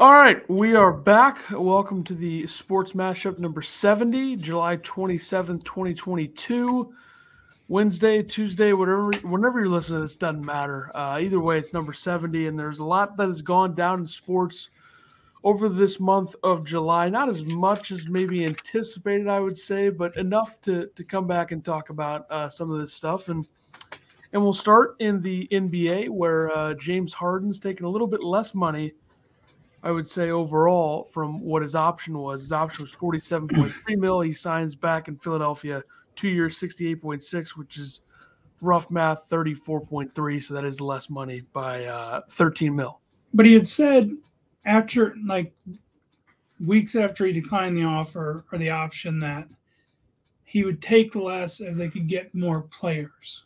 All right, we are back. Welcome to the Sports Mashup number 70, July 27th, 2022. Wednesday, Tuesday, whatever, whenever you're listening, this doesn't matter. Uh, either way, it's number 70, and there's a lot that has gone down in sports over this month of July. Not as much as maybe anticipated, I would say, but enough to to come back and talk about uh, some of this stuff. And and we'll start in the NBA, where uh, James Harden's taking a little bit less money I would say overall from what his option was. His option was 47.3 mil. He signs back in Philadelphia, two years, 68.6, which is rough math, 34.3. So that is less money by uh, 13 mil. But he had said after, like, weeks after he declined the offer or the option that he would take less if they could get more players,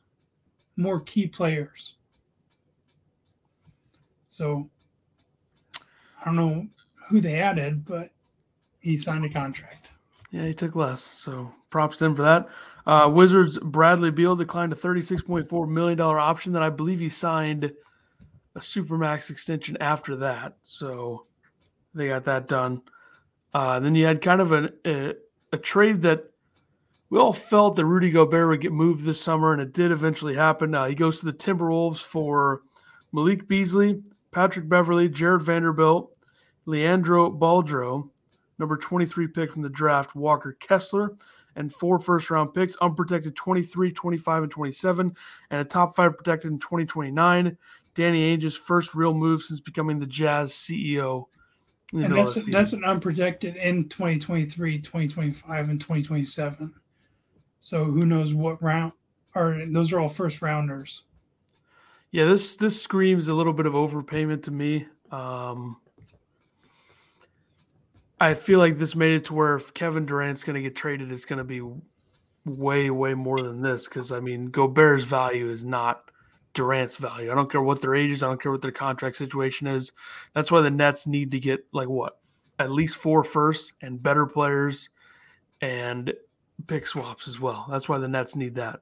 more key players. So I don't know who they added, but he signed a contract. Yeah, he took less. So props to him for that. Uh, Wizards Bradley Beal declined a $36.4 million option that I believe he signed a supermax extension after that. So they got that done. Uh, then you had kind of an, a, a trade that we all felt that Rudy Gobert would get moved this summer, and it did eventually happen. Uh, he goes to the Timberwolves for Malik Beasley, Patrick Beverley, Jarred Vanderbilt, Leandro Bolmaro, number 23 pick from the draft, Walker Kessler, and four first round picks, unprotected 23, 25, and 27, and a top five protected in 2029. Danny Ainge's first real move since becoming the Jazz CEO. And that's, that's an unprotected in 2023, 2025, and 2027. So who knows what round, or those are all first rounders. Yeah, this this screams a little bit of overpayment to me. Um, I feel like this made it to where if Kevin Durant's going to get traded, it's going to be way, way more than this. Because I mean, Gobert's value is not Durant's value. I don't care what their age is. I don't care what their contract situation is. That's why the Nets need to get like what at least four firsts and better players and pick swaps as well. That's why the Nets need that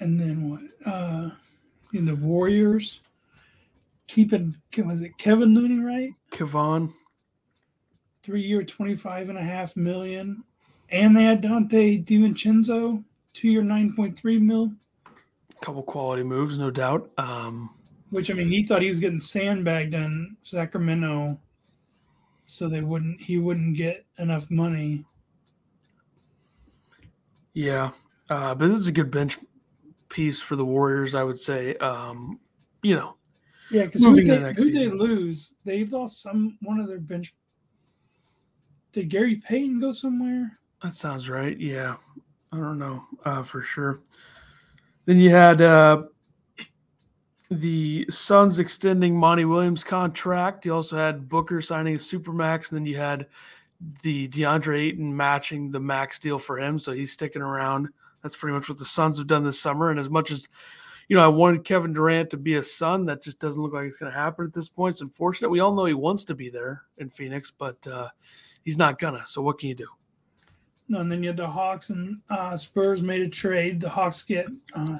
and then what? Uh, in the Warriors, keeping was it Kevin Looney right? Kevon, three year, twenty five and a half million, and they had Donte DiVincenzo, two year, nine point three mil. Couple quality moves, no doubt. Um, which I mean, he thought he was getting sandbagged in Sacramento, so they wouldn't he wouldn't get enough money. Yeah, uh, but this is a good bench piece for the Warriors, I would say. Um, you know, yeah, because who, they, the who they lose, they lost some one of their bench. Did Gary Payton go somewhere? That sounds right. Yeah, I don't know uh, for sure. Then you had uh, the Suns extending Monty Williams' contract. You also had Booker signing a supermax, and then you had the DeAndre Ayton matching the max deal for him, so he's sticking around. That's pretty much what the Suns have done this summer. And as much as you know, I wanted Kevin Durant to be a son. That just doesn't look like it's going to happen at this point. It's unfortunate. We all know he wants to be there in Phoenix, but uh, he's not gonna. So what can you do? No, and then you had the Hawks and uh, Spurs made a trade. The Hawks get uh,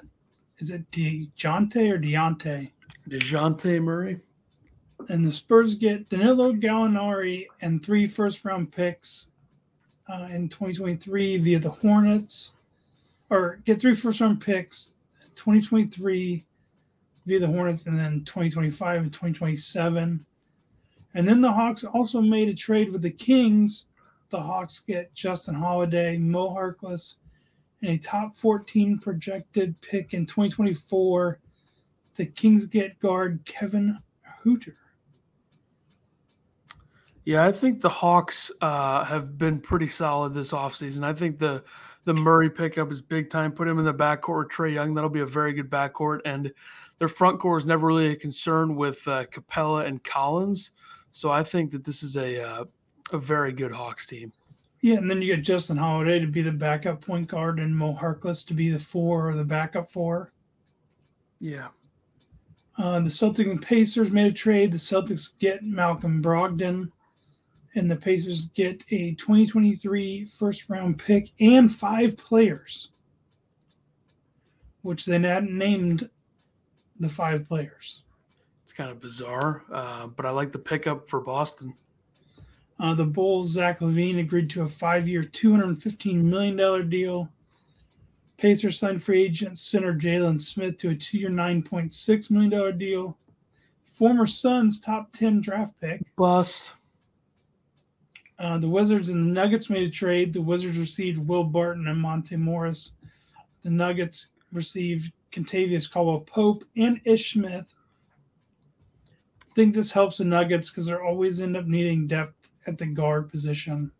is it Dejounte or Deontay? Dejounte Murray. And the Spurs get Danilo Gallinari and three first round picks uh, in 2023 via the Hornets or get three first round picks 2023 via the Hornets and then 2025 and 2027. And then the Hawks also made a trade with the Kings. The Hawks get Justin Holiday, Mo Harkless, and a top 14 projected pick in 2024. The Kings get guard Kevin Huerter. Yeah, I think the Hawks uh, have been pretty solid this offseason. I think the the Murray pickup is big time. Put him in the backcourt with Trae Young. That'll be a very good backcourt. And their front court is never really a concern with uh, Capela and Collins. So I think that this is a uh, a very good Hawks team. Yeah, and then you get Justin Holiday to be the backup point guard and Mo Harkless to be the four or the backup four. Yeah. Uh, the Celtics and Pacers made a trade. The Celtics get Malcolm Brogdon and the Pacers get a 2023 first round pick and five players, which they hadn't named the five players. It's kind of bizarre, uh, but I like the pickup for Boston. Uh, the Bulls, Zach LaVine, agreed to a five year, $215 million deal. Pacers signed free agent center Jalen Smith to a two year, $9.6 million deal. Former Suns top 10 draft pick. Bust. Uh, the Wizards and the Nuggets made a trade. The Wizards received Will Barton and Monte Morris. The Nuggets received Kentavious Caldwell Pope and Ish Smith. I think this helps the Nuggets because they're always end up needing depth at the guard position.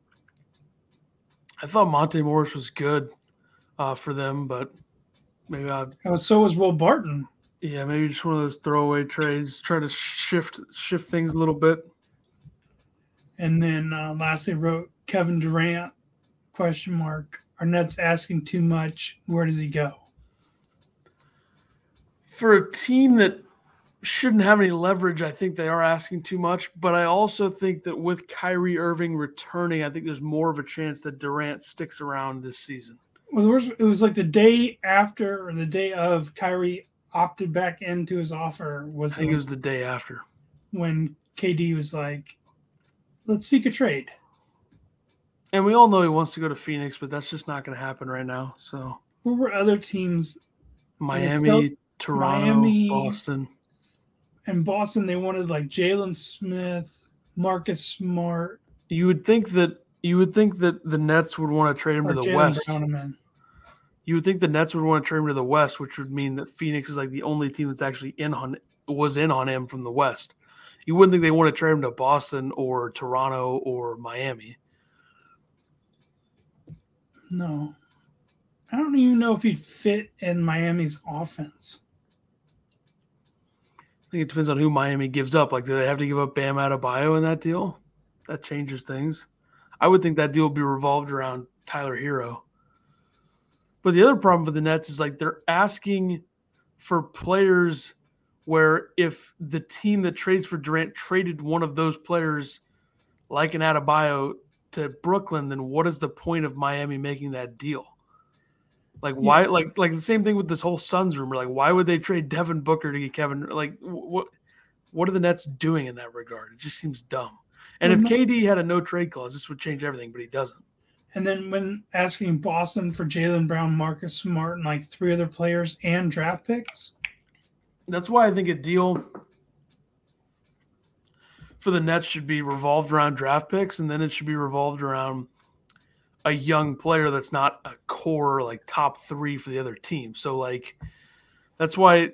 I thought Monte Morris was good uh, for them, but maybe I. Oh, so was Will Barton. Yeah, maybe just one of those throwaway trades. Try to shift shift things a little bit. And then uh, lastly, wrote Kevin Durant question mark. Are Nets asking too much? Where does he go? For a team that shouldn't have any leverage, I think they are asking too much. But I also think that with Kyrie Irving returning, I think there's more of a chance that Durant sticks around this season. Well, it was like the day after or the day of Kyrie opted back into his offer. Was I think it was the day after when KD was like, "Let's seek a trade." And we all know he wants to go to Phoenix, but that's just not going to happen right now. So, who were other teams? Miami, Toronto, Miami, Boston. And Boston, they wanted like Jalen Smith, Marcus Smart. You would think that you would think that the Nets would want to trade him to the Jaylen West. You would think the Nets would want to trade him to the West, which would mean that Phoenix is like the only team that's actually in on was in on him from the West. You wouldn't think they want to trade him to Boston or Toronto or Miami. No. I don't even know if he'd fit in Miami's offense. I think it depends on who Miami gives up. Like, do they have to give up Bam Adebayo in that deal? That changes things. I would think that deal would be revolved around Tyler Herro. But the other problem for the Nets is like they're asking for players where if the team that trades for Durant traded one of those players, like an Adebayo, to Brooklyn, then what is the point of Miami making that deal? Like why? Yeah. Like like the same thing with this whole Suns rumor. Like why would they trade Devin Booker to get Kevin? Like what? What are the Nets doing in that regard? It just seems dumb. And if KD had a no trade clause, this would change everything, but he doesn't. And then when asking Boston for Jaylen Brown, Marcus Smart, and like three other players and draft picks. That's why I think a deal for the Nets should be revolved around draft picks, and then it should be revolved around a young player that's not a core like top three for the other team. So like that's why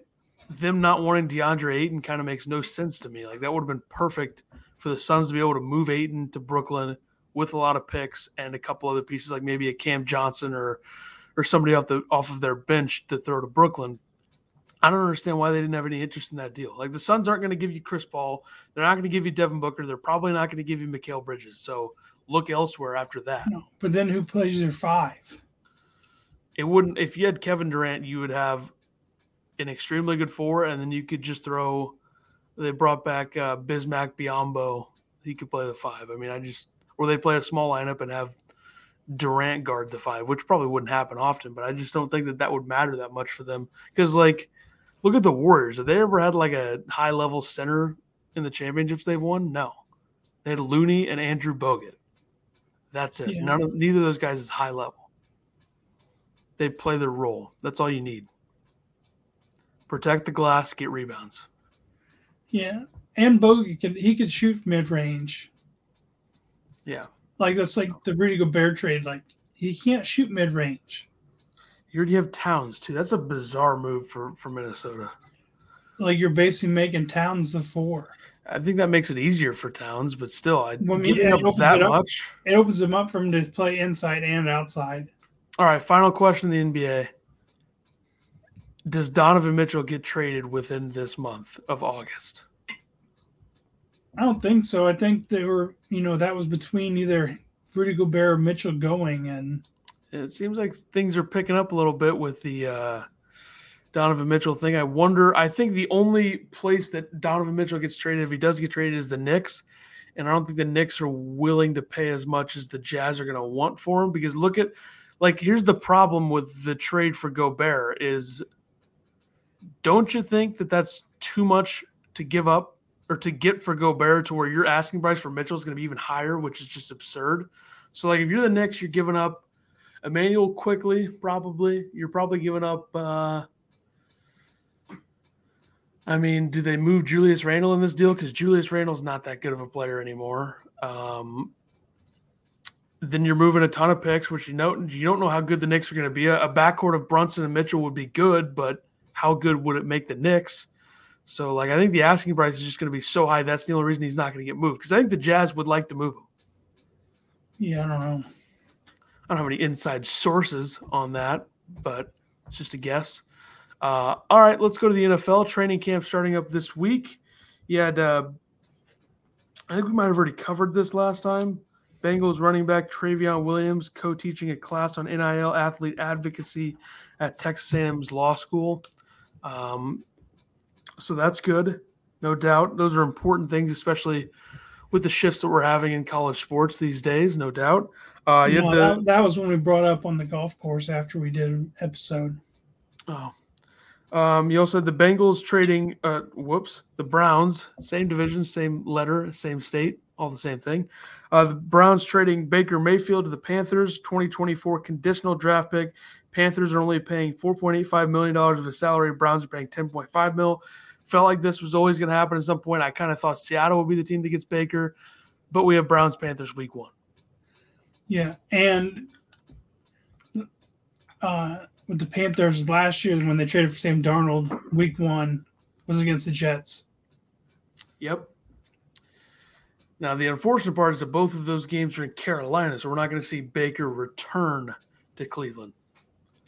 them not wanting DeAndre Ayton kind of makes no sense to me. Like that would have been perfect for the Suns to be able to move Ayton to Brooklyn with a lot of picks and a couple other pieces, like maybe a Cam Johnson or or somebody off the off of their bench to throw to Brooklyn. I don't understand why they didn't have any interest in that deal. Like the Suns aren't going to give you Chris Paul. They're not going to give you Devin Booker. They're probably not going to give you Mikal Bridges. So look elsewhere after that. No, but then who plays your five? It wouldn't. If you had Kevin Durant, you would have an extremely good four, and then you could just throw. They brought back uh, Bismack Biyombo. He could play the five. I mean, I just or they play a small lineup and have Durant guard the five, which probably wouldn't happen often. But I just don't think that that would matter that much for them because like Look at the Warriors. Have they ever had like a high level center in the championships they've won? No. They had Looney and Andrew Bogut. That's it. Yeah. None of neither of those guys is high level. They play their role. That's all you need. Protect the glass, get rebounds. Yeah. And Bogut can he could shoot mid range. Yeah. Like that's like the Rudy Gobert trade. Like he can't shoot mid range. You already have Towns too. That's a bizarre move for for Minnesota. Like you're basically making Towns the four. I think that makes it easier for Towns, but still, I well, giving up that up, much. It opens them up for him to play inside and outside. All right, final question in the NBA. Does Donovan Mitchell get traded within this month of August? I don't think so. I think they were, you know, that was between either Rudy Gobert or Mitchell going, and it seems like things are picking up a little bit with the uh, Donovan Mitchell thing. I wonder. I think the only place that Donovan Mitchell gets traded, if he does get traded, is the Knicks. And I don't think the Knicks are willing to pay as much as the Jazz are going to want for him. Because look at, like, here's the problem with the trade for Gobert is, don't you think that that's too much to give up or to get for Gobert to where your asking price for Mitchell is going to be even higher, which is just absurd. So, like, if you're the Knicks, you're giving up Immanuel Quickley, probably. You're probably giving up. Uh, I mean, do they move Julius Randle in this deal? Because Julius Randle's not that good of a player anymore. Um, then you're moving a ton of picks, which you know you don't know how good the Knicks are going to be. A, a backcourt of Brunson and Mitchell would be good, but how good would it make the Knicks? So, like, I think the asking price is just going to be so high. That's the only reason he's not going to get moved. Because I think the Jazz would like to move him. Yeah, I don't know. I don't have any inside sources on that, but it's just a guess. Uh, all right, let's go to the NFL training camp starting up this week. You had, uh, I think we might have already covered this last time. Bengals running back Trayveon Williams co-teaching a class on NIL athlete advocacy at Texas A&M's law school. Um, so that's good, no doubt. Those are important things, especially with the shifts that we're having in college sports these days, no doubt. Uh, no, that, that, was when we brought up on the golf course after we did an episode. Oh. Um, you also had the Bengals trading, uh, whoops, the Browns, same division, same letter, same state, all the same thing. Uh, the Browns trading Baker Mayfield to the Panthers, 2024 conditional draft pick. Panthers are only paying $4.85 million of his salary. Browns are paying 10.5 mil. Felt like this was always going to happen at some point. I kind of thought Seattle would be the team that gets Baker, but we have Browns Panthers week one. Yeah, and uh, with the Panthers last year when they traded for Sam Darnold, week one was against the Jets. Yep. Now the unfortunate part is that both of those games are in Carolina, so we're not going to see Baker return to Cleveland.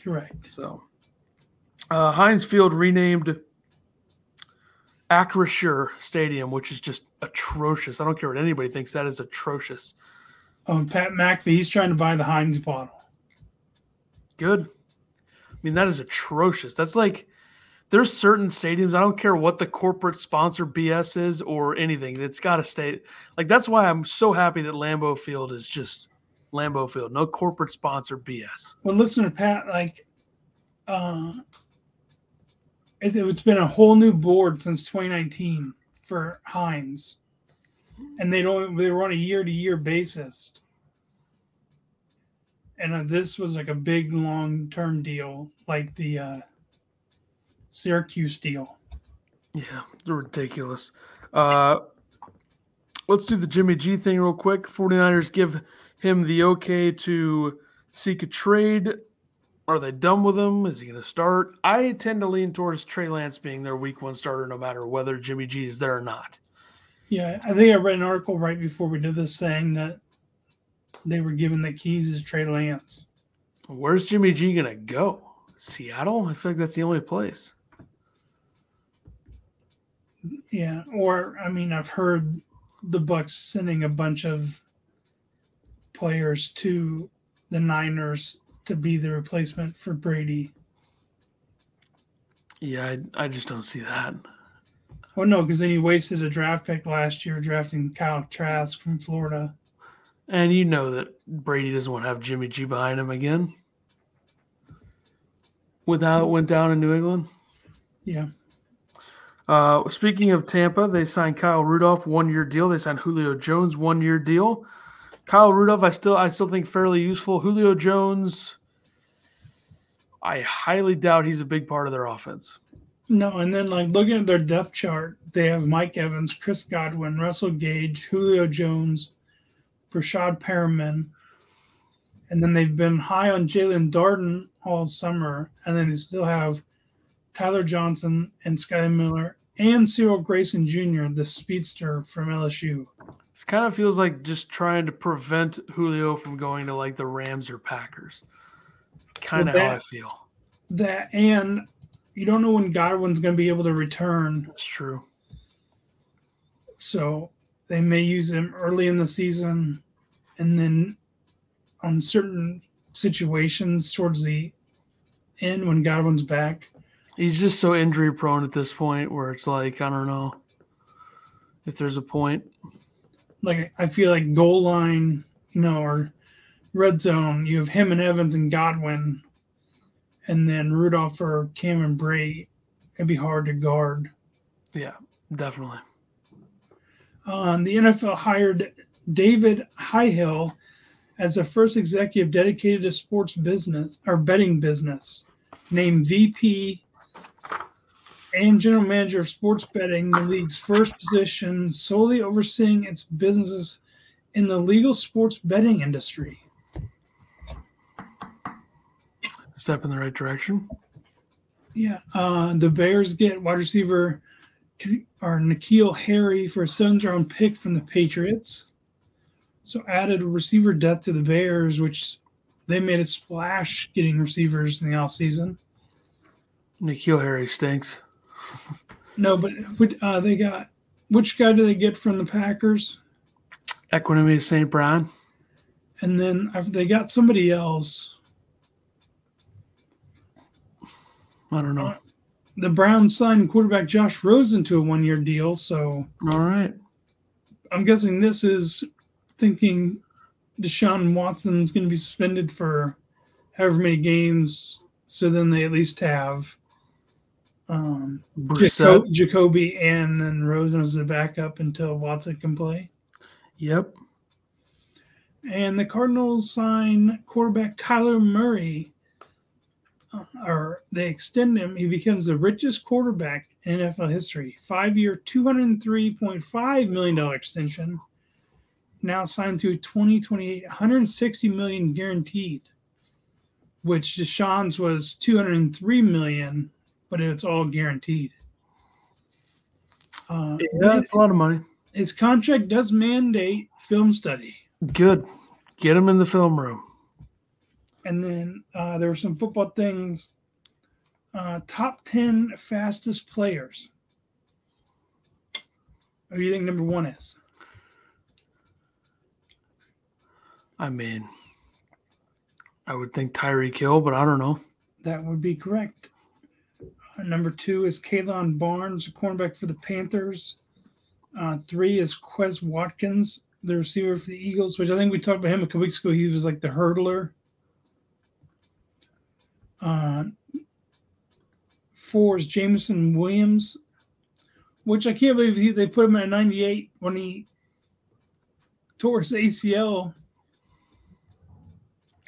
Correct. So, uh, Heinz Field renamed Acrisure Stadium, which is just atrocious. I don't care what anybody thinks. That is atrocious. Oh, Pat McAfee, he's trying to buy the Heinz bottle. Good. I mean, that is atrocious. That's like there's certain stadiums. I don't care what the corporate sponsor BS is or anything. It's got to stay. Like that's why I'm so happy that Lambeau Field is just Lambeau Field. No corporate sponsor BS. Well, listen to Pat. Like, uh, it, it's been a whole new board since 2019 for Heinz. And they don't they were on a year to year basis. And uh, this was like a big long term deal like the uh, syracuse deal. Yeah ridiculous. Uh, let's do the jimmy g thing real quick. 49ers give him the okay to seek a trade are they done with him? Is he going to start? I tend to lean towards Trey Lance being their week one starter, no matter whether Jimmy G is there or not. Yeah, I think I read an article right before we did this saying that they were given the keys to Trey Lance. Where's Jimmy G gonna go? Seattle? I feel like that's the only place. Yeah, or I mean, I've heard the Bucks sending a bunch of players to the Niners to be the replacement for Brady. Yeah, I, I just don't see that. Well, no, because then he wasted a draft pick last year drafting Kyle Trask from Florida. And you know that Brady doesn't want to have Jimmy G behind him again. With how it went down in New England. Yeah. Uh, speaking of Tampa, they signed Kyle Rudolph one year deal. They signed Julio Jones one year deal. Kyle Rudolph, I still I still think fairly useful. Julio Jones, I highly doubt he's a big part of their offense. No, and then like looking at their depth chart, they have Mike Evans, Chris Godwin, Russell Gage, Julio Jones, Breshad Perriman, and then they've been high on Jaelon Darden all summer, and then they still have Tyler Johnson and Sky Miller and Cyril Grayson Jr., the speedster from LSU. This kind of feels like just trying to prevent Julio from going to like the Rams or Packers. Kind of well, how I feel. That and you don't know when Godwin's going to be able to return. That's true. So they may use him early in the season, and then on certain situations towards the end when Godwin's back. He's just so injury prone at this point where it's like I don't know if there's a point. Like I feel like goal line, you know, or red zone, you have him and Evans and Godwin and then Rudolph or Cameron Brate. it'd be hard to guard. Yeah. Definitely. Um, the NFL hired David Highhill as the first executive dedicated to sports business or betting business, named VP and general manager of sports betting, the league's first position, solely overseeing its businesses in the legal sports betting industry. Step in the right direction. Yeah, uh, the Bears get wide receiver or N'Keal Harry for a seventh round pick from the Patriots. So added receiver depth to the Bears, which they made a splash getting receivers in the offseason. N'Keal Harry stinks. No, but uh, they got which guy do they get from the Packers? Equanimeous St. Brown. And then they got somebody else. I don't know. Uh, the Browns signed quarterback Josh Rosen to a one year deal. So, all right. I'm guessing this is thinking Deshaun Watson's going to be suspended for however many games. So then they at least have um, Jaco- Jacoby and then Rosen as the backup until Watson can play. Yep. And the Cardinals sign quarterback Kyler Murray or they extend him, he becomes the richest quarterback in NFL history. Five year, $203.5 million extension. Now signed through 2028, 160 million guaranteed, which Deshaun's was 203 million, but it's all guaranteed. Uh, yeah, that's a lot of money. His contract does mandate film study. Good. Get him in the film room. And then uh, there were some football things. Uh, top 10 fastest players. Who do you think number one is? I mean, I would think Tyree Hill, but I don't know. That would be correct. Number two is Kalon Barnes, cornerback for the Panthers. Uh, three is Quez Watkins, the receiver for the Eagles, which I think we talked about him a couple weeks ago. He was like the hurdler uh, four is Jameson Williams, which I can't believe he, they put him at 98 when he tore his ACL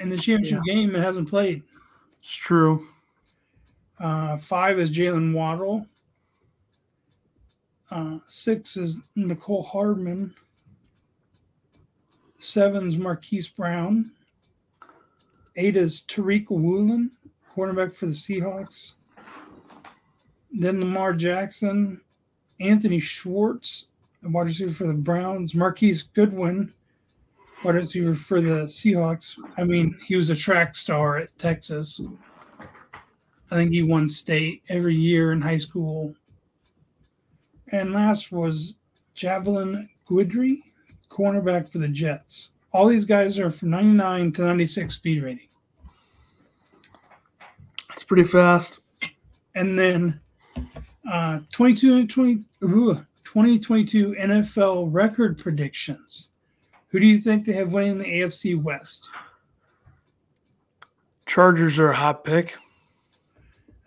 in the championship yeah. game and hasn't played. It's true. Uh, five is Jalen Waddle. Uh, six is Mecole Hardman. Seven's Marquise Brown. Eight is Tariq Woolen quarterback for the Seahawks. Then Lamar Jackson, Anthony Schwartz, wide receiver for the Browns, Marquise Goodwin, wide receiver for the Seahawks. I mean, he was a track star at Texas. I think he won state every year in high school. And last was Javelin Guidry, cornerback for the Jets. All these guys are from 99 to 96 speed rating. It's pretty fast. And then uh, 22 20, ooh, 2022 NFL record predictions. Who do you think they have winning the AFC West? Chargers are a hot pick.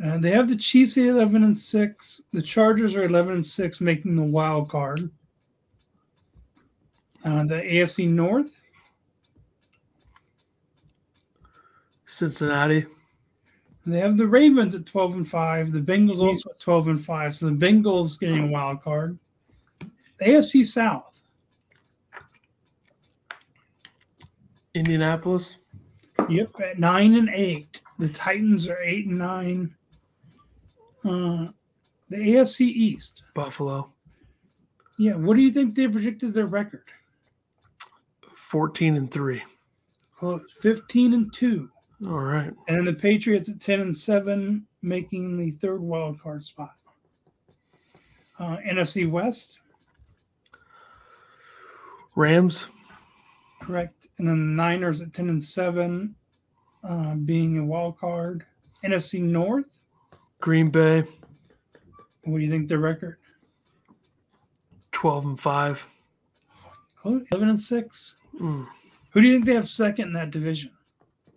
Uh, they have the Chiefs at 11 and 6. The Chargers are 11 and 6, making the wild card. Uh, the AFC North. Cincinnati. They have the Ravens at 12 and 5. The Bengals also at 12 and 5. So the Bengals getting a wild card. The AFC South. Indianapolis. Yep, at 9 and 8. The Titans are 8 and 9. Uh, the AFC East. Buffalo. Yeah, what do you think they predicted their record? 14 and 3. Close. 15 and 2. All right. And the Patriots at 10 and 7, making the third wild card spot. Uh, NFC West. Rams. Correct. And then the Niners at 10 and 7, uh, being a wild card. NFC North. Green Bay. What do you think their record? 12 and 5. 11 and 6. Mm. Who do you think they have second in that division?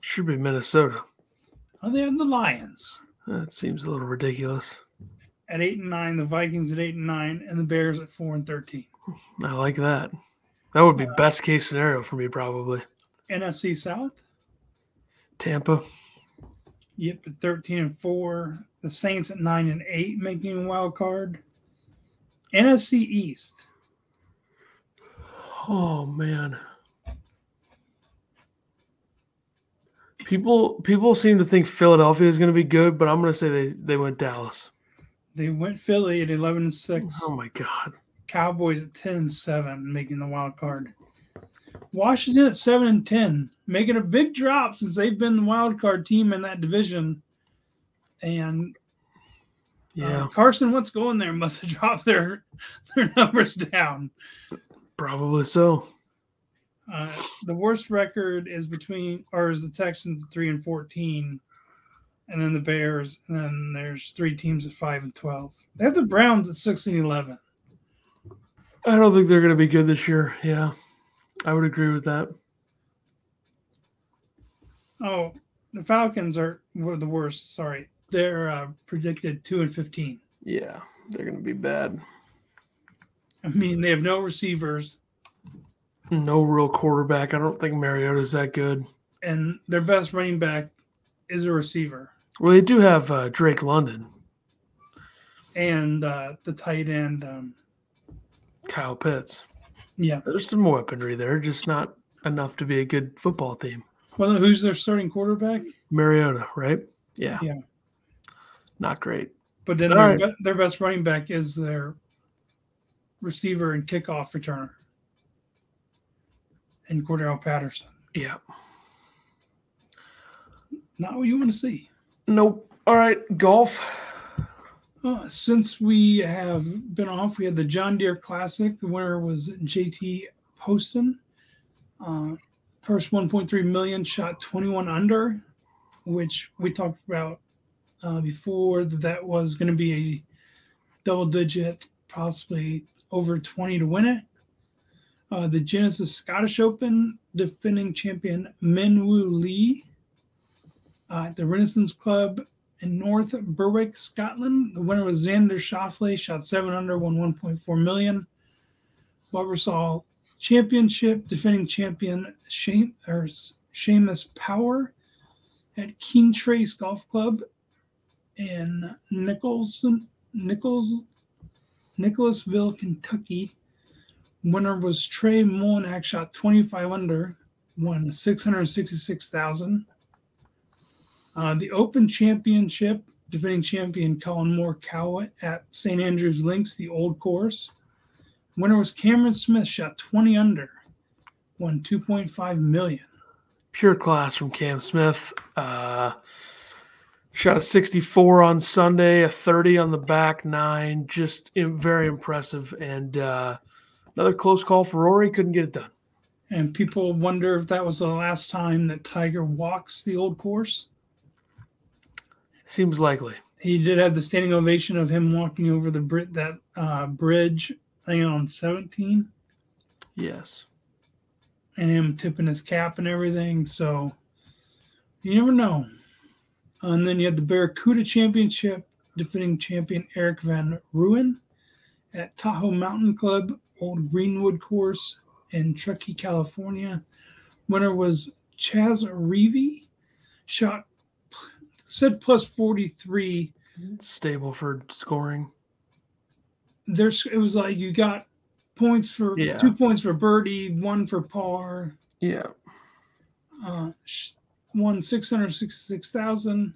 Should be Minnesota. Oh, they have the Lions. That seems a little ridiculous. at eight and nine, the Vikings at eight and nine, and the Bears at four and thirteen. I like that. That would be best case scenario for me, probably. NFC South, Tampa. yep, at thirteen and four. The Saints at nine and eight, making a wild card. NFC East, Oh man. People people seem to think Philadelphia is going to be good, but I'm going to say they they went Dallas. they went Philly at eleven and six. Oh my god. Cowboys at 10 and 7, making the wild card. Washington at 7 and 10, making a big drop since they've been the wild card team in that division. And uh, Yeah, Carson Wentz going there must have dropped their their numbers down. probably so. Uh, the worst record is between, or is the Texans 3 and 14, and then the Bears, and then there's three teams at 5 and 12. They have the Browns at 6 and 11. I don't think they're going to be good this year. Yeah. I would agree with that. Oh, the Falcons are were the worst. Sorry, they're uh, predicted two and fifteen. Yeah, they're going to be bad. I mean, they have no receivers, No real quarterback. I don't think Mariota's that good. and their best running back is a receiver, Well, they do have uh, Drake London, and uh, the tight end. Um, Kyle Pitts. yeah. There's some weaponry there, just not enough to be a good football team. Well, who's their starting quarterback? Mariota, right? Yeah. Yeah. Not great. But then their, right. their best running back is their receiver and kickoff returner, and Cordarrelle Patterson. Yeah. Not what you want to see. Nope. All right. Golf. Uh, since we have been off, we had the John Deere Classic. The winner was JT Poston. Uh, first 1.3 million shot 21 under, which we talked about uh, before that was going to be a double digit, possibly over 20 to win it. Uh, the Genesis Scottish Open defending champion Minwoo Lee uh, at the Renaissance Club in North Berwick, Scotland. The winner was Xander Schauffele, shot seven under, won 1.4 million. Barbasol Championship, defending champion Shane Seamus Power at Keene Trace Golf Club in Nicholson, Nichols, Nicholasville, Kentucky. Winner was Trey Mullinax, shot 25 under, won 666,000. Uh, the Open Championship, defending champion Colin Moore Morikawa at St. Andrews Links, the old course. Winner was Cameron Smith, shot 20 under, won 2.5 million. Pure class from Cam Smith. Uh, shot a 64 on Sunday, a 30 on the back nine. Just very impressive. And uh, another close call for Rory. Couldn't get it done. And people wonder if that was the last time that Tiger walks the old course. Seems likely. He did have the standing ovation of him walking over the Brit that uh, bridge, thing on 17, Yes. and him tipping his cap and everything. So you never know. And then you had the Barracuda Championship, defending champion Erik van Rooyen at Tahoe Mountain Club, Old Greenwood Course in Truckee, California. Winner was Chez Reavie, shot said plus 43 Stableford scoring. there's it was like you got points for Yeah. two points for birdie, one for par, Yeah. uh, won six hundred sixty-six thousand.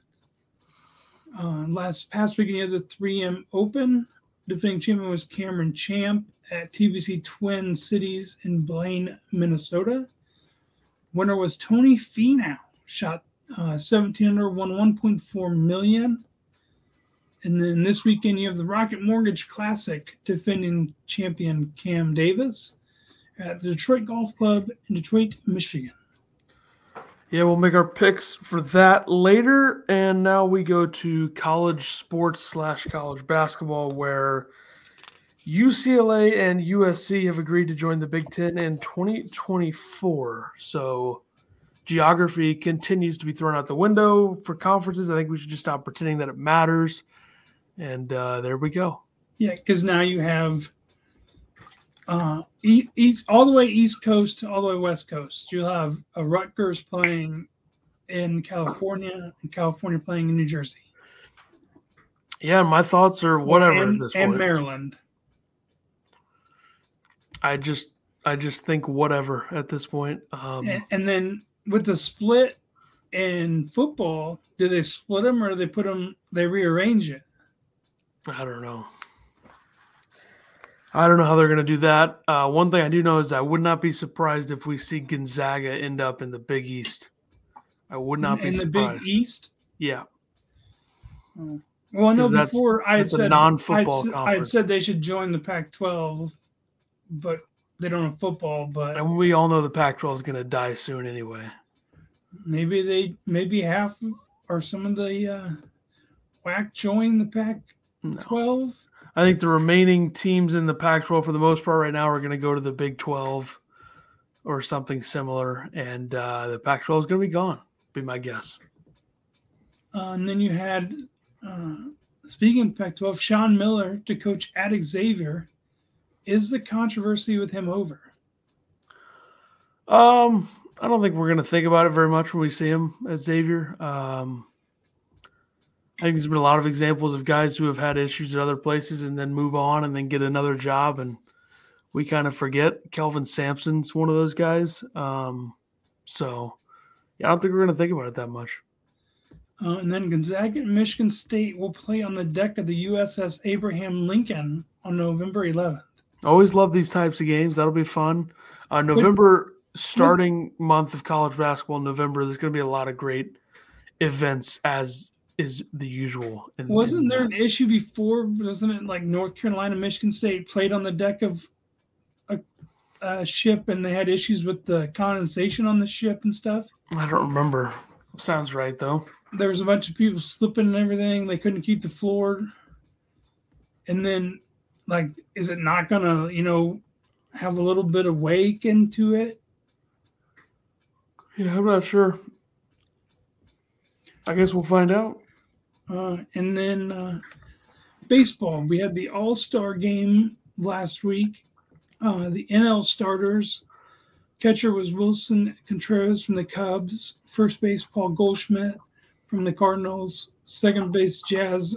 Uh, last past weekend, you had the 3M Open. Defending champion was Cameron Champ at TPC Twin Cities in Blaine, Minnesota. Winner was Tony Finau, shot uh, 17 under, won 1.4 million. And then this weekend, you have the Rocket Mortgage Classic, defending champion Cam Davis at the Detroit Golf Club in Detroit, Michigan. Yeah, we'll make our picks for that later. And now we go to college sports slash college basketball, where UCLA and USC have agreed to join the Big Ten in 2024. So geography continues to be thrown out the window for conferences. I think we should just stop pretending that it matters. and uh, there we go. Yeah, because now you have uh, east, all the way East Coast to all the way West Coast. You'll have a Rutgers playing in California and California playing in New Jersey. Yeah, my thoughts are whatever and, at this and. Maryland. I just, I just think whatever at this point. Um, and, and then with the split in football, do they split them or do they put them? They rearrange it. I don't know. I don't know how they're going to do that. Uh, one thing I do know is I would not be surprised if we see Gonzaga end up in the Big East. I would not in, be in surprised. the Big East. Yeah. Oh. Well, I know 'Cause that's- before I had said non-football I had, I had said they should join the Pac-12, but they don't have football. But And we all know the Pac 12 is going to die soon anyway. maybe they maybe half or some of the uh, whack join the Pac-12. No. I think the remaining teams in the Pac 12 for the most part right now are going to go to the Big 12 or something similar. And uh, the Pac 12 is going to be gone, be my guess. Uh, and then you had, uh, speaking of Pac-12, Sean Miller to coach at Xavier. Is the controversy with him over? Um, I don't think we're going to think about it very much when we see him at Xavier. Um, I think there's been a lot of examples of guys who have had issues at other places and then move on and then get another job, and we kind of forget. Kelvin Sampson's one of those guys. Um, so, yeah, I don't think we're going to think about it that much. Uh, and then Gonzaga and Michigan State will play on the deck of the USS Abraham Lincoln on November 11th. Always love these types of games. That'll be fun. Uh, November starting month of college basketball. November. There's going to be a lot of great events as is the usual. in- Wasn't in there an issue before? Wasn't it like North Carolina, Michigan State played on the deck of a, a ship and they had issues with the condensation on the ship and stuff? I don't remember. Sounds right though. There was a bunch of people slipping and everything. They couldn't keep the floor. And then, like, is it not gonna, you know, have a little bit of wake into it? Yeah, I'm not sure. I guess we'll find out. Uh, and then uh, baseball. We had the All Star game last week. Uh, the NL starters. Catcher was Willson Contreras from the Cubs. First base, Paul Goldschmidt from the Cardinals. Second base, Jazz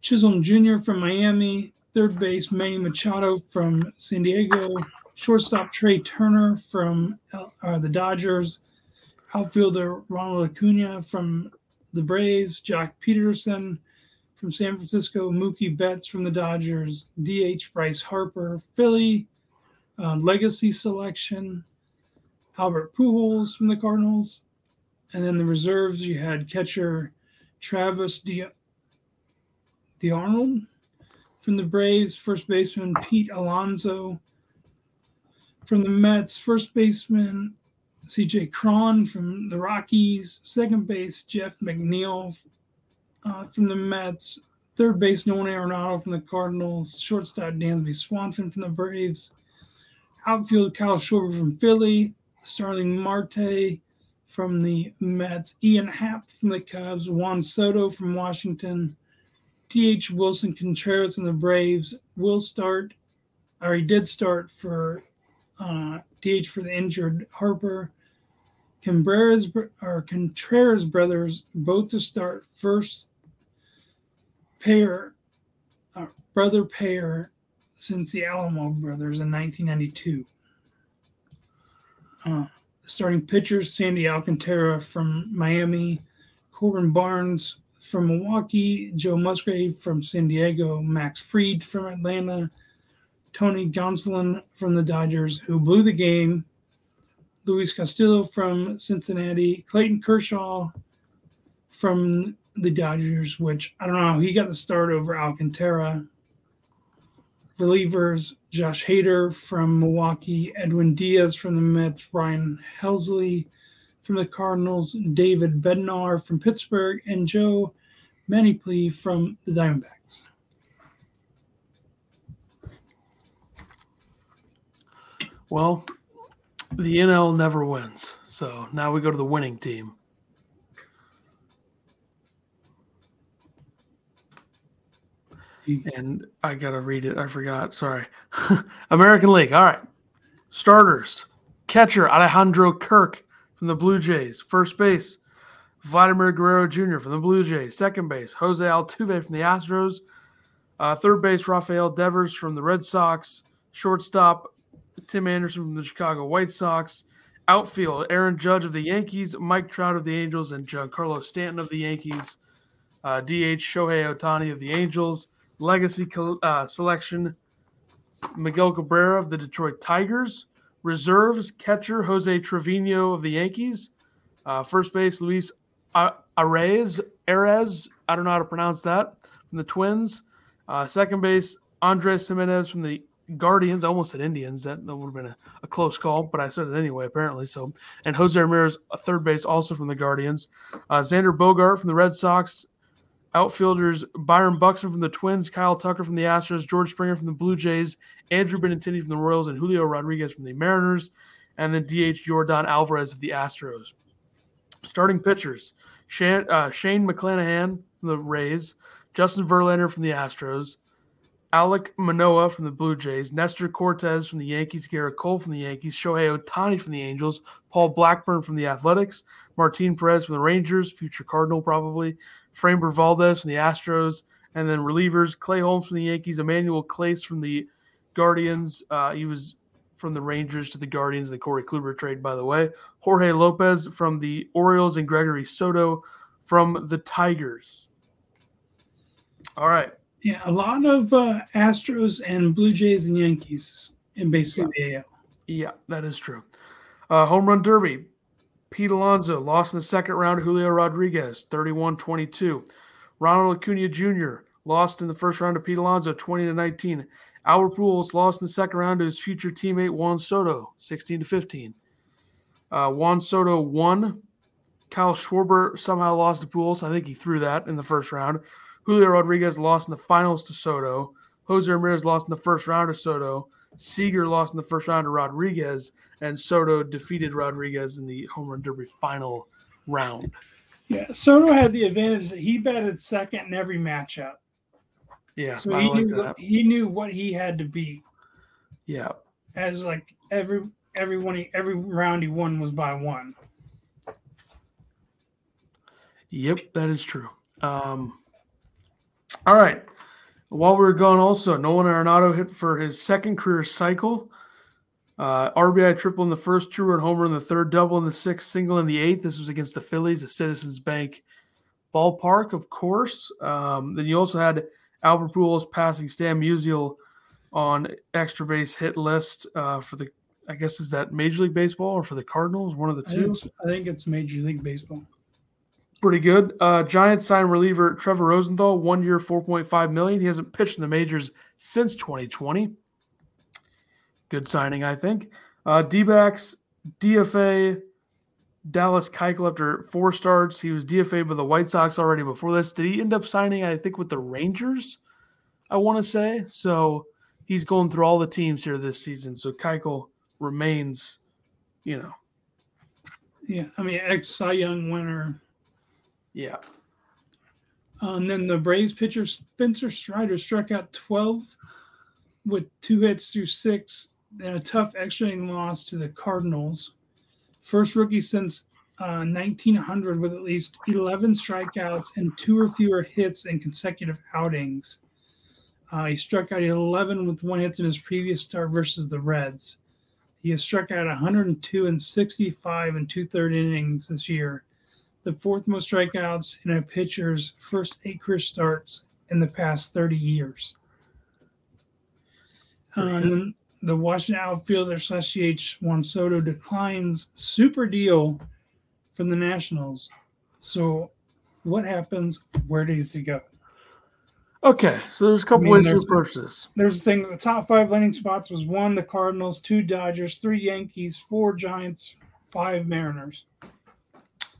Chisholm Jr. from Miami. Third base, Manny Machado from San Diego. Shortstop, Trea Turner from uh, the Dodgers. Outfielder, Ronald Acuna from the Braves, Joc Pederson from San Francisco, Mookie Betts from the Dodgers, DH Bryce Harper, Philly, uh, legacy selection, Albert Pujols from the Cardinals, and then the reserves you had catcher Travis De d'Arnaud from the Braves, first baseman Pete Alonso from the Mets, first baseman CJ Cron from the Rockies, second base Jeff McNeil uh, from the Mets, third base Nolan Arenado from the Cardinals, shortstop Dansby Swanson from the Braves, outfield Kyle Schwarber from Philly, Starling Marte from the Mets, Ian Happ from the Cubs, Juan Soto from Washington, DH Wilson Contreras and the Braves will start, or he did start for uh, DH for the injured Harper. Contreras or Contreras brothers both to start first pair, uh, brother pair since the Alomar brothers in 1992. Uh, starting pitchers Sandy Alcantara from Miami, Corbin Burnes from Milwaukee, Joe Musgrove from San Diego, Max Fried from Atlanta, Tony Gonsolin from the Dodgers, who blew the game. Luis Castillo from Cincinnati, Clayton Kershaw from the Dodgers, which I don't know he got the start over Alcantara. Relievers Josh Hader from Milwaukee, Edwin Diaz from the Mets, Ryan Helsley from the Cardinals, David Bednar from Pittsburgh, and Joe Mantiply from the Diamondbacks. Well, the NL never wins. So now we go to the winning team. And I gotta read it. I forgot. Sorry. American League. All right. Starters. Catcher Alejandro Kirk from the Blue Jays. First base. Vladimir Guerrero Jr. from the Blue Jays. Second base. Jose Altuve from the Astros. Uh, third base. Rafael Devers from the Red Sox. Shortstop. Tim Anderson from the Chicago White Sox. Outfield, Aaron Judge of the Yankees, Mike Trout of the Angels, and Giancarlo Stanton of the Yankees. Uh, DH, Shohei Ohtani of the Angels. Legacy uh, selection, Miguel Cabrera of the Detroit Tigers. Reserves, catcher, Jose Trevino of the Yankees. Uh, first base, Luis Arraez, Arez, I don't know how to pronounce that, from the Twins. Uh, second base, Andres Gimenez from the Guardians. I almost said Indians. That, would have been a, a, close call, but I said it anyway, apparently. So, and Jose Ramirez, a third base, also from the Guardians. Uh, Xander Bogaerts from the Red Sox. Outfielders Byron Buxton from the Twins, Kyle Tucker from the Astros, George Springer from the Blue Jays, Andrew Benintendi from the Royals, and Julio Rodriguez from the Mariners. And then DH Yordan Alvarez of the Astros. Starting pitchers Shane, uh, Shane McClanahan from the Rays, Justin Verlander from the Astros, Alek Manoah from the Blue Jays, Nestor Cortes from the Yankees, Gerrit Cole from the Yankees, Shohei Ohtani from the Angels, Paul Blackburn from the Athletics, Martin Perez from the Rangers, future Cardinal probably, Framber Valdez from the Astros, and then relievers Clay Holmes from the Yankees, Emmanuel Clase from the Guardians. Uh, he was from the Rangers to the Guardians, the Corey Kluber trade, by the way. Jorge Lopez from the Orioles and Gregory Soto from the Tigers. All right. Yeah, a lot of uh, Astros and Blue Jays and Yankees in basically the AL. Yeah, that is true. Uh, home run derby. Pete Alonso lost in the second round to Julio Rodriguez, 31 22. Ronald Acuna Jr. lost in the first round to Pete Alonso, 20 to 19. Albert Pujols lost in the second round to his future teammate Juan Soto, 16 to 15. Uh, Juan Soto won. Kyle Schwarber somehow lost to Pujols. I think he threw that in the first round. Julio Rodriguez lost in the finals to Soto. Jose Ramirez lost in the first round to Soto. Seager lost in the first round to Rodriguez, and Soto defeated Rodriguez in the home run derby final round. Yeah, Soto had the advantage that he batted second in every matchup. Yeah, so he knew what, he knew what he had to be. Yeah, as like every every one he, every round he won was by one. Yep, that is true. Um, all right. While we were gone, also, Nolan Arenado hit for his second career cycle. Uh, RBI triple in the first, two run homer in the third, double in the sixth, single in the eighth. This was against the Phillies, the Citizens Bank ballpark, of course. Um, then you also had Albert Pujols passing Stan Musial on extra base hit list uh, for the, I guess, is that Major League Baseball or for the Cardinals? One of the two. I think, I think it's Major League Baseball pretty good. Uh, Giants sign reliever Trevor Rosenthal, one year, four point five million. He hasn't pitched in the majors since 2020. Good signing, I think. Uh, D-backs DFA Dallas Keuchel after four starts. He was DFA by the White Sox already before this. Did he end up signing? I think with the Rangers. I want to say so. He's going through all the teams here this season. So Keuchel remains, you know. Yeah, I mean, ex Cy Young winner yeah. Uh, and then the Braves pitcher Spencer Strider struck out 12 with two hits through six and a tough extra inning loss to the Cardinals. First rookie since uh, 1900 with at least 11 strikeouts and two or fewer hits in consecutive outings. Uh, he struck out 11 with one hit in his previous start versus the Reds. He has struck out 102 and 65 and two third innings this year the fourth most strikeouts in a pitcher's first eight career starts in the past 30 years. Uh, and the Washington outfielder slash CH Juan Soto declines super deal from the Nationals. So, what happens? Where does he go? Okay, so there's a couple I mean, ways to approach this. There's the thing: the top five landing spots was one the Cardinals, two Dodgers, three Yankees, four Giants, five Mariners.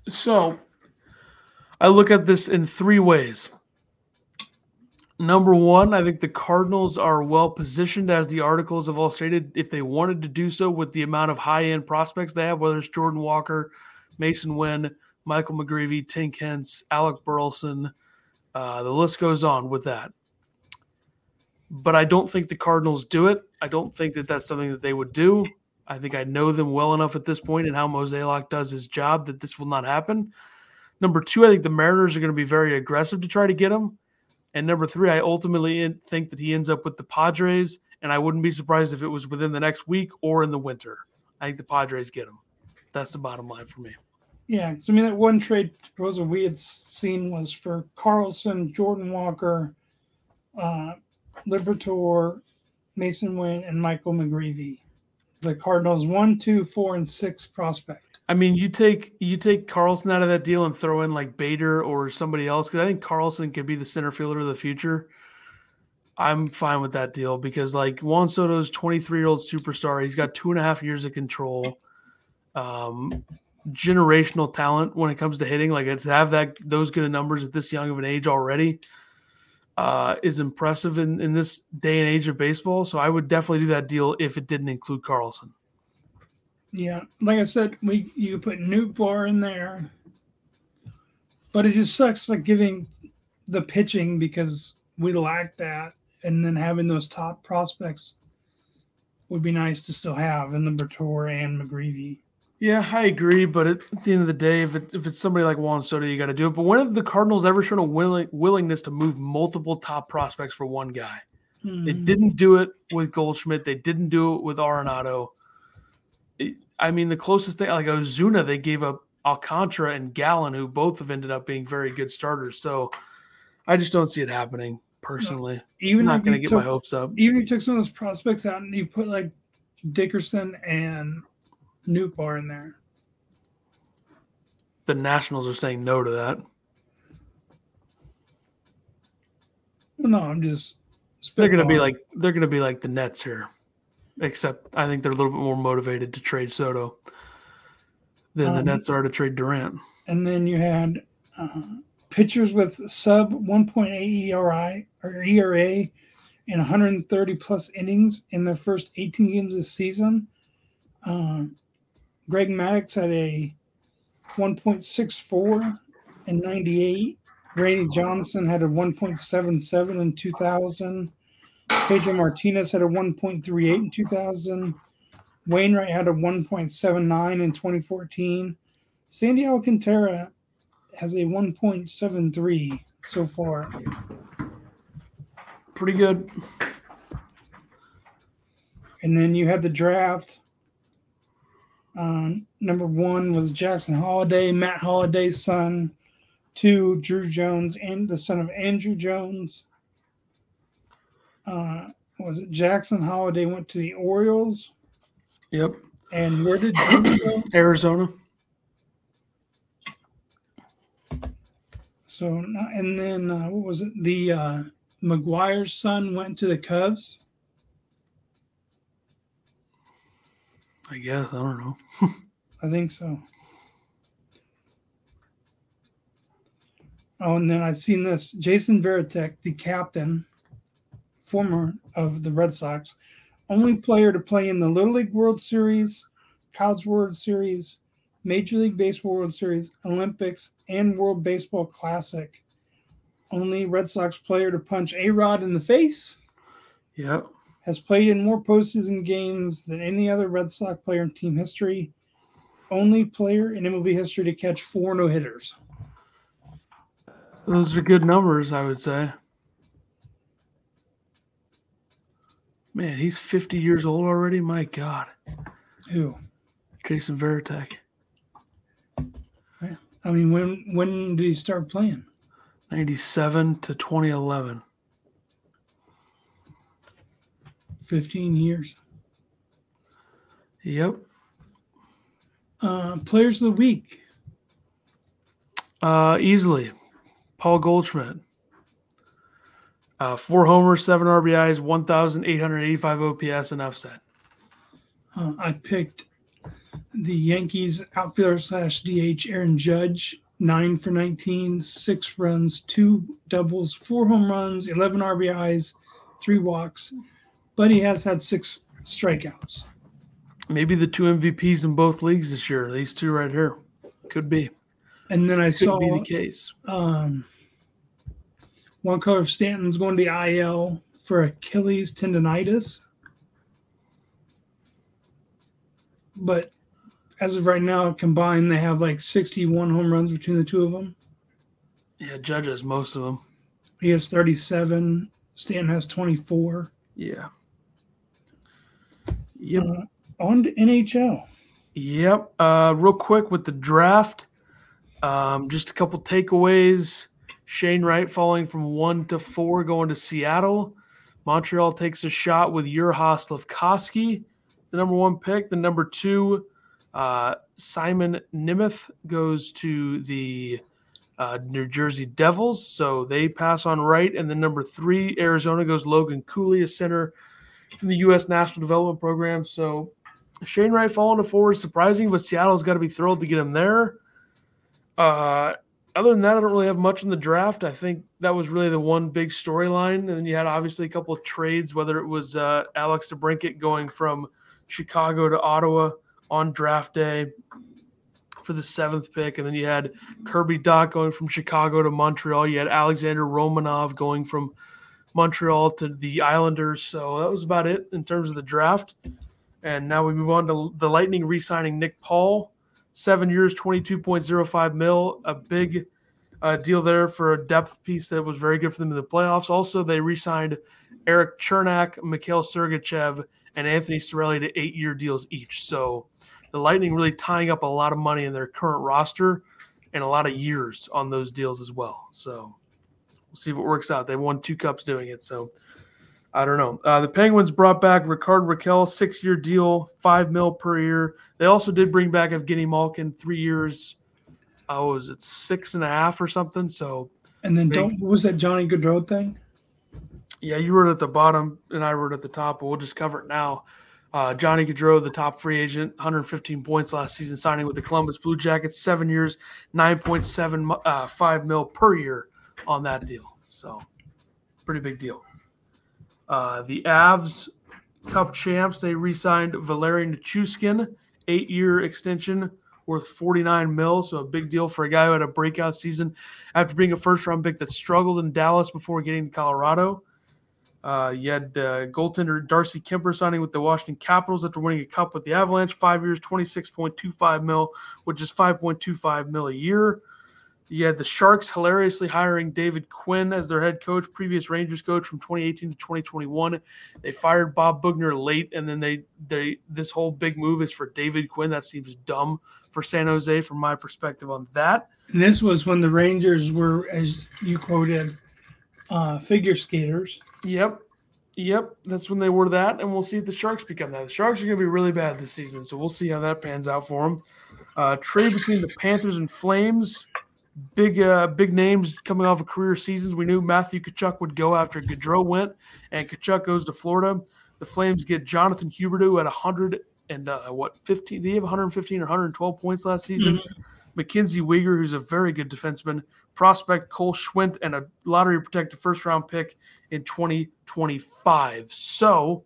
So I look at this in three ways. Number one, I think the Cardinals are well positioned, as the articles have all stated, if they wanted to do so with the amount of high end prospects they have, whether it's Jordan Walker, Masyn Winn, Michael McGreevy, Tink Hence, Alec Burleson. Uh, the list goes on with that. but I don't think the Cardinals do it. I don't think that that's something that they would do. I think I know them well enough at this point and how Mozeliak does his job that this will not happen. Number two, I think the Mariners are going to be very aggressive to try to get him. And number three, I ultimately think that he ends up with the Padres, and I wouldn't be surprised if it was within the next week or in the winter. I think the Padres get him. That's the bottom line for me. Yeah, so I mean that one trade proposal we had seen was for Carlson, Jordan Walker, uh, Liberatore, Masyn Winn, and Michael McGreevy. The Cardinals one, two, four, and six prospect. I mean, you take you take Carlson out of that deal and throw in like Bader or somebody else because I think Carlson could be the center fielder of the future. I'm fine with that deal because like Juan Soto's 23 year old superstar. He's got two and a half years of control, um, generational talent when it comes to hitting. Like to have that those good of numbers at this young of an age already uh, is impressive in in this day and age of baseball. So I would definitely do that deal if it didn't include Carlson. Yeah, like I said, we you put Nootbaar in there, but it just sucks like giving the pitching because we lack that, and then having those top prospects would be nice to still have in the Bertor and McGreevy. Yeah, I agree, but at the end of the day, if it, if it's somebody like Juan Soto, you got to do it. But when have the Cardinals ever shown a willing, willingness to move multiple top prospects for one guy? Mm-hmm. They hmm. didn't do it with Goldschmidt. They didn't do it with Arenado. I mean, the closest thing, like Ozuna, they gave up Alcantara and Gallen, who both have ended up being very good starters. So I just don't see it happening personally. No, even I'm not going to get my hopes up. Even if you took some of those prospects out and you put like Dickerson and Nootbaar in there. The Nationals are saying no to that. Well, no, I'm just. They're going to be like they're going to be like the Nets here except I think they're a little bit more motivated to trade Soto than um, the Nets are to trade Durant. And then you had uh, pitchers with sub 1.8 ERI or ERA in 130 plus innings in their first 18 games this season. Uh, Greg Maddux had a 1.64 in 98. Randy Johnson had a 1.77 in 2000. Pedro Martinez had a 1.38 in 2000. Wainwright had a 1.79 in 2014. Sandy Alcantara has a 1.73 so far. Pretty good. And then you had the draft. Um, number one was Jackson Holliday, Matt Holliday's son. Two, Drew Jones, and the son of Andruw Jones uh, was it Jackson Holliday went to the Orioles? Yep. And where did go? Arizona. So and then uh, what was it? The uh, McGwire's son went to the Cubs. I guess I don't know. I think so. Oh, and then I've seen this Jason Varitek, the captain former of the Red Sox, only player to play in the Little League World Series, College World Series, Major League Baseball World Series, Olympics, and World Baseball Classic. Only Red Sox player to punch A Rod in the face. Yep. Has played in more postseason games than any other Red Sox player in team history. Only player in MLB history to catch four no hitters. Those are good numbers, I would say. Man, he's 50 years old already. My God. Who? Jason Varitek. I mean, when when did he start playing? 97 to 2011. 15 years. Yep. Uh, players of the week. Uh, easily. Paul Goldschmidt. Uh, four homers, seven RBIs, 1,885 OPS, enough said. Uh, I picked the Yankees outfielder slash DH Aaron Judge, nine for 19, six runs, two doubles, four home runs, 11 RBIs, three walks, but he has had six strikeouts. Maybe the two MVPs in both leagues this year. These two right here could be. And then I could saw be the case. Um, Giancarlo Stanton's going to the IL, for Achilles tendonitis. But as of right now, combined, they have like 61 home runs between the two of them. Yeah, Judge has most of them. He has 37. Stanton has 24. Yeah. Yep. Uh, on to NHL. Yep. Uh, real quick with the draft, um, just a couple takeaways. Shane Wright falling from one to four, going to Seattle. Montreal takes a shot with Juraj Slafkovsky, the number one pick. The number two, uh, Simon Nemec, goes to the uh, New Jersey Devils. So they pass on Wright. And the number three, Arizona goes Logan Cooley, a center from the U.S. National Development Program. So Shane Wright falling to four is surprising, but Seattle's got to be thrilled to get him there. Uh, other than that, I don't really have much in the draft. I think that was really the one big storyline. And then you had obviously a couple of trades, whether it was uh, Alex DeBrincat going from Chicago to Ottawa on draft day for the seventh pick. And then you had Kirby Dach going from Chicago to Montreal. You had Alexander Romanov going from Montreal to the Islanders. So that was about it in terms of the draft. And now we move on to the Lightning re signing Nick Paul seven years, 22.05 mil, a big uh, deal there for a depth piece that was very good for them in the playoffs. Also, they re signed Erik Cernak, Mikhail Sergachev, and Anthony Cirelli to eight year deals each. So the Lightning really tying up a lot of money in their current roster and a lot of years on those deals as well. So we'll see what works out. They won two cups doing it. So I don't know. Uh, the Penguins brought back Rickard Rakell, six year deal, five mil per year. They also did bring back Evgeny Malkin, three years. Oh, was it six and a half or something? So, and then don't what was that Johnny Gaudreau thing? Yeah, you wrote at the bottom and I wrote at the top, but we'll just cover it now. Uh, Johnny Gaudreau, the top free agent, 115 points last season, signing with the Columbus Blue Jackets, seven years, 9.75 uh, mil per year on that deal. So, pretty big deal. Uh, the Avs Cup champs, they re signed Valeri Nichushkin, eight year extension worth 49 mil. So a big deal for a guy who had a breakout season after being a first round pick that struggled in Dallas before getting to Colorado. Uh, you had uh, goaltender Darcy Kuemper signing with the Washington Capitals after winning a cup with the Avalanche, five years, 26.25 mil, which is 5.25 mil a year. You had the Sharks hilariously hiring David Quinn as their head coach, previous Rangers coach from 2018 to 2021. They fired Bob Boughner late, and then they they this whole big move is for David Quinn. That seems dumb for San Jose from my perspective on that. And this was when the Rangers were, as you quoted, uh, figure skaters. Yep. Yep, that's when they were that, and we'll see if the Sharks become that. The Sharks are going to be really bad this season, so we'll see how that pans out for them. Uh, trade between the Panthers and Flames big uh, big names coming off of career seasons. We knew Matthew Tkachuk would go after Gaudreau went, and Tkachuk goes to Florida. The Flames get Jonathan Huberdeau at 100 and uh, what 15? Did he have 115 or 112 points last season? Mm-hmm. Mackenzie Weegar, who's a very good defenseman, prospect Cole Schwindt, and a lottery protected first round pick in 2025. So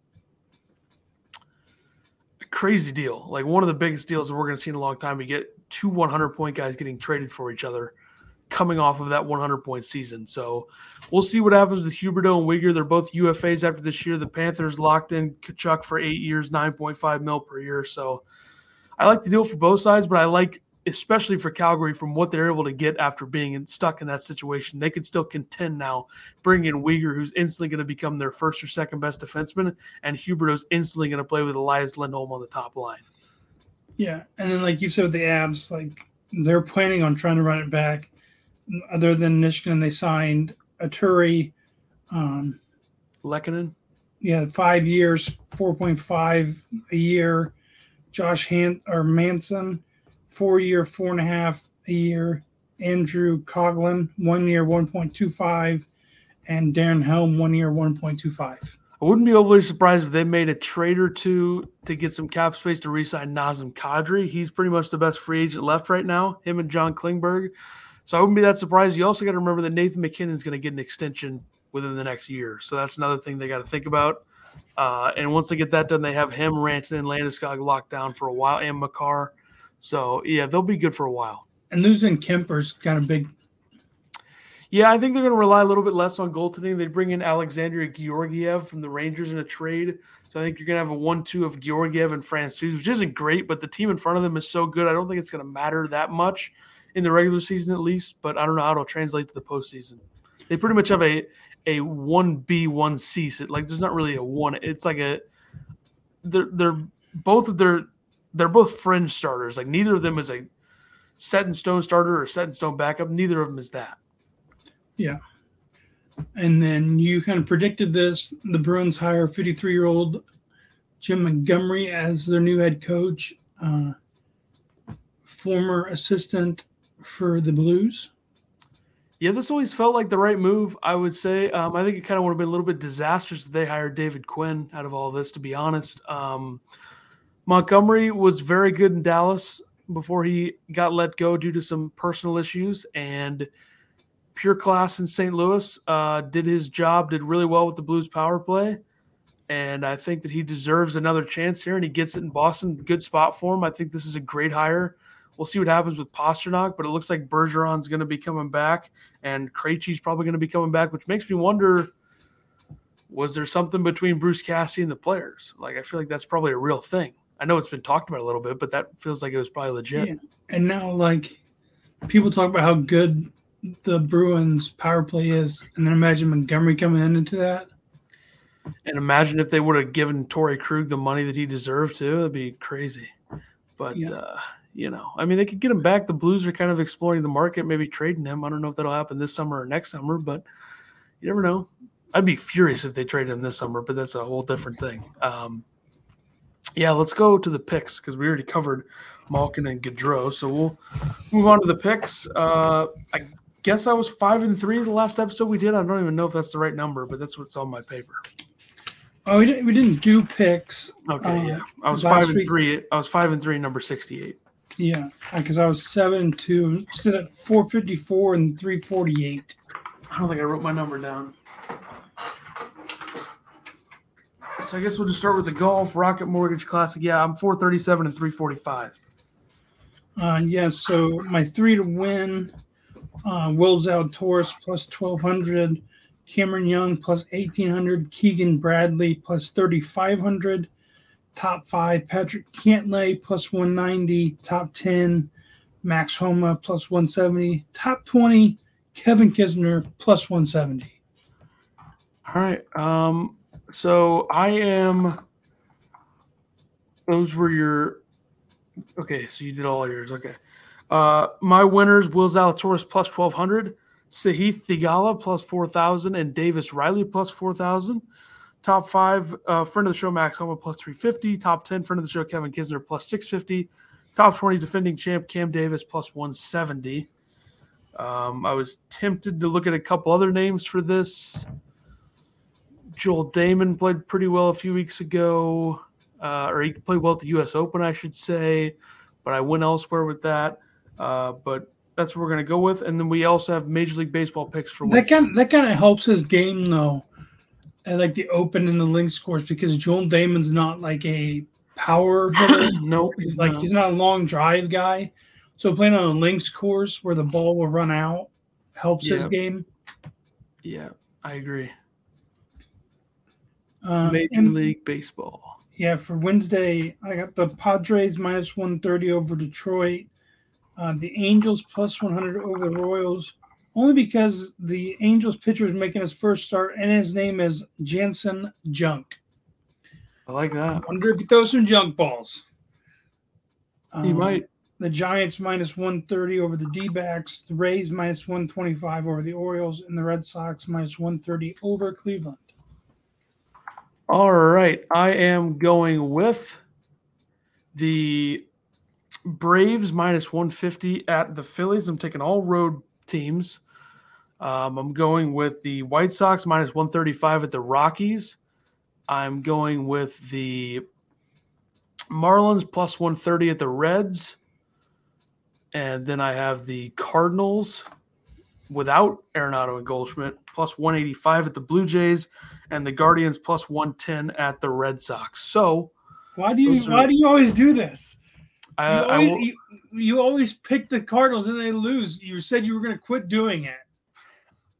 crazy deal. Like one of the biggest deals that we're going to see in a long time. We get two 100 point guys getting traded for each other coming off of that 100 point season. So we'll see what happens with Huberdeau and Weegar. They're both UFAs after this year. The Panthers locked in Tkachuk for eight years, 9.5 mil per year. So I like the deal for both sides, but I like, especially for Calgary, from what they're able to get after being stuck in that situation. They can still contend now, bring in Weegar, who's instantly going to become their first or second best defenseman, and Huberdeau's instantly going to play with Elias Lindholm on the top line. Yeah, and then like you said with the abs, like they're planning on trying to run it back. Other than Nichushkin, they signed Artturi. um, Lehkonen. Yeah, five years, four point five a year. Josh Han or Manson, four year, four and a half a year. Andrew Coglin, one year, one point two five, and Darren Helm, one year, one point two five. I wouldn't be overly surprised if they made a trade or two to get some cap space to re-sign Nazem Kadri. He's pretty much the best free agent left right now. Him and John Klingberg. So I wouldn't be that surprised. You also got to remember that Nathan MacKinnon is going to get an extension within the next year. So that's another thing they got to think about. Uh, and once they get that done, they have him, Rantanen, and Landeskog locked down for a while, and Makar. So yeah, they'll be good for a while. And losing Kuemper's kind of big Yeah, I think they're going to rely a little bit less on goaltending. They bring in Alexandar Georgiev from the Rangers in a trade. So I think you're going to have a 1 2 of Georgiev and Francouz, which isn't great, but the team in front of them is so good. I don't think it's going to matter that much in the regular season, at least. But I don't know how it'll translate to the postseason. They pretty much have a a 1B, 1C. Like there's not really a one. It's like a, they're, they're both of their, they're both fringe starters. Like neither of them is a set in stone starter or set in stone backup. Neither of them is that. Yeah. And then you kind of predicted this. The Bruins hire 53 year old Jim Montgomery as their new head coach, uh, former assistant for the Blues. Yeah, this always felt like the right move. I would say. Um, I think it kind of would have been a little bit disastrous if they hired David Quinn out of all this. To be honest, um, Montgomery was very good in Dallas before he got let go due to some personal issues, and pure class in St. Louis. Uh, did his job, did really well with the Blues power play. And I think that he deserves another chance here, and he gets it in Boston. Good spot for him. I think this is a great hire. We'll see what happens with Pastrnak, but it looks like Bergeron's going to be coming back, and Krejci's probably going to be coming back, which makes me wonder: was there something between Bruce Cassidy and the players? Like, I feel like that's probably a real thing. I know it's been talked about a little bit, but that feels like it was probably legit. Yeah. And now, like, people talk about how good the Bruins power play is, and then imagine Montgomery coming in into that. And imagine if they would have given Torey Krug the money that he deserved to. That'd be crazy. But yeah. uh, you know, I mean, they could get him back. The Blues are kind of exploring the market, maybe trading him. I don't know if that'll happen this summer or next summer, but you never know. I'd be furious if they traded him this summer, but that's a whole different thing. Um, yeah, let's go to the picks because we already covered Malkin and Gaudreau. So we'll move on to the picks. Uh, I guess I was five and three the last episode we did. I don't even know if that's the right number, but that's what's on my paper. Oh, we didn't. We didn't do picks. Okay, uh, yeah, I was five and week. three. I was five and three, number sixty-eight. Yeah, because I was seven two. Sit at four fifty-four and three forty-eight. I don't think I wrote my number down. So I guess we'll just start with the golf Rocket Mortgage Classic. Yeah, I'm four thirty-seven and three forty-five. Uh, yeah, so my three to win uh, Will Zalatoris plus 1200, Cameron Young plus 1800, Keegan Bradley plus 3500, top five, Patrick Cantlay plus 190, top 10, Max Homa plus 170, top 20, Kevin Kisner plus 170. All right. Um, so I am. Those were your. Okay, so you did all yours. Okay. Uh, my winners: Will Zalatoris plus twelve hundred, Sahith Theegala plus four thousand, and Davis Riley plus four thousand. Top five, uh, friend of the show Max Homa plus three fifty. Top ten, friend of the show Kevin Kisner plus six fifty. Top twenty, defending champ Cam Davis plus one seventy. Um, I was tempted to look at a couple other names for this. Joel Dahmen played pretty well a few weeks ago, uh, or he played well at the U.S. Open, I should say, but I went elsewhere with that. Uh, but that's what we're going to go with. And then we also have Major League Baseball picks for that. Kind that kind of helps his game though, and like the Open and the links course because Joel Dahmen's not like a power hitter. nope, he's like he's not a long drive guy. So playing on a links course where the ball will run out helps yeah. his game. Yeah, I agree. Uh, Major League Baseball. Yeah, for Wednesday, I got the Padres minus 130 over Detroit. Uh, the Angels plus 100 over the Royals, only because the Angels pitcher is making his first start, and his name is Janson Junk. I like that. I wonder if he throws some junk balls. He um, might. The Giants minus 130 over the D backs, the Rays minus 125 over the Orioles, and the Red Sox minus 130 over Cleveland. All right. I am going with the Braves minus 150 at the Phillies. I'm taking all road teams. Um, I'm going with the White Sox minus 135 at the Rockies. I'm going with the Marlins plus 130 at the Reds. And then I have the Cardinals without Arenado and Goldschmidt plus 185 at the Blue Jays and the Guardians plus 110 at the Red Sox. So why do you are, why do you always do this? I, you, always, will, you, you, always pick the Cardinals and they lose. You said you were going to quit doing it.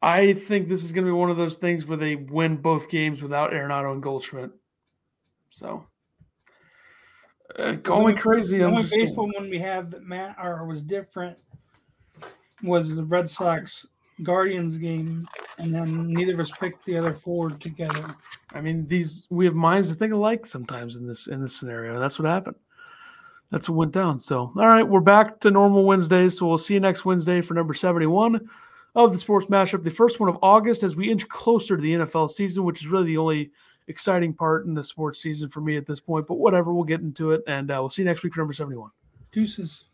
I think this is going to be one of those things where they win both games without Arenado and Goldschmidt. So, uh, me crazy. The only baseball one we have that Matt or was different was the Red Sox Guardians game, and then neither of us picked the other four together. I mean, these we have minds that think alike sometimes in this in this scenario. That's what happened. That's what went down. So, all right, we're back to normal Wednesdays. So we'll see you next Wednesday for number seventy-one of the sports mashup, the first one of August, as we inch closer to the NFL season, which is really the only exciting part in the sports season for me at this point. But whatever, we'll get into it, and uh, we'll see you next week for number seventy-one. Deuces.